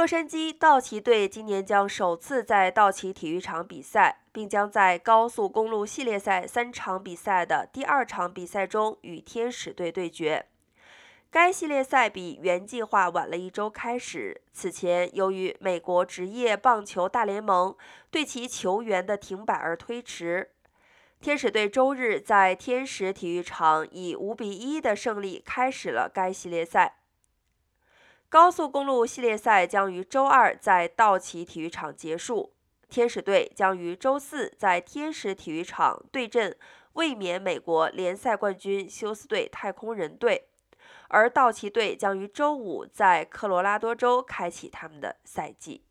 洛杉矶道奇队今年将首次在道奇体育场比赛，并将在高速公路系列赛三场比赛的第二场比赛中与天使队对决。该系列赛比原计划晚了一周开始。此前，由于美国职业棒球大联盟对其球员的停摆而推迟。天使队周日在天使体育场以五比一的胜利开始了该系列赛。高速公路系列赛将于周二在道奇体育场结束，天使队将于周四在天使体育场对阵卫冕美国联赛冠军休斯队太空人队，而道奇队将于周五在科罗拉多州开启他们的赛季。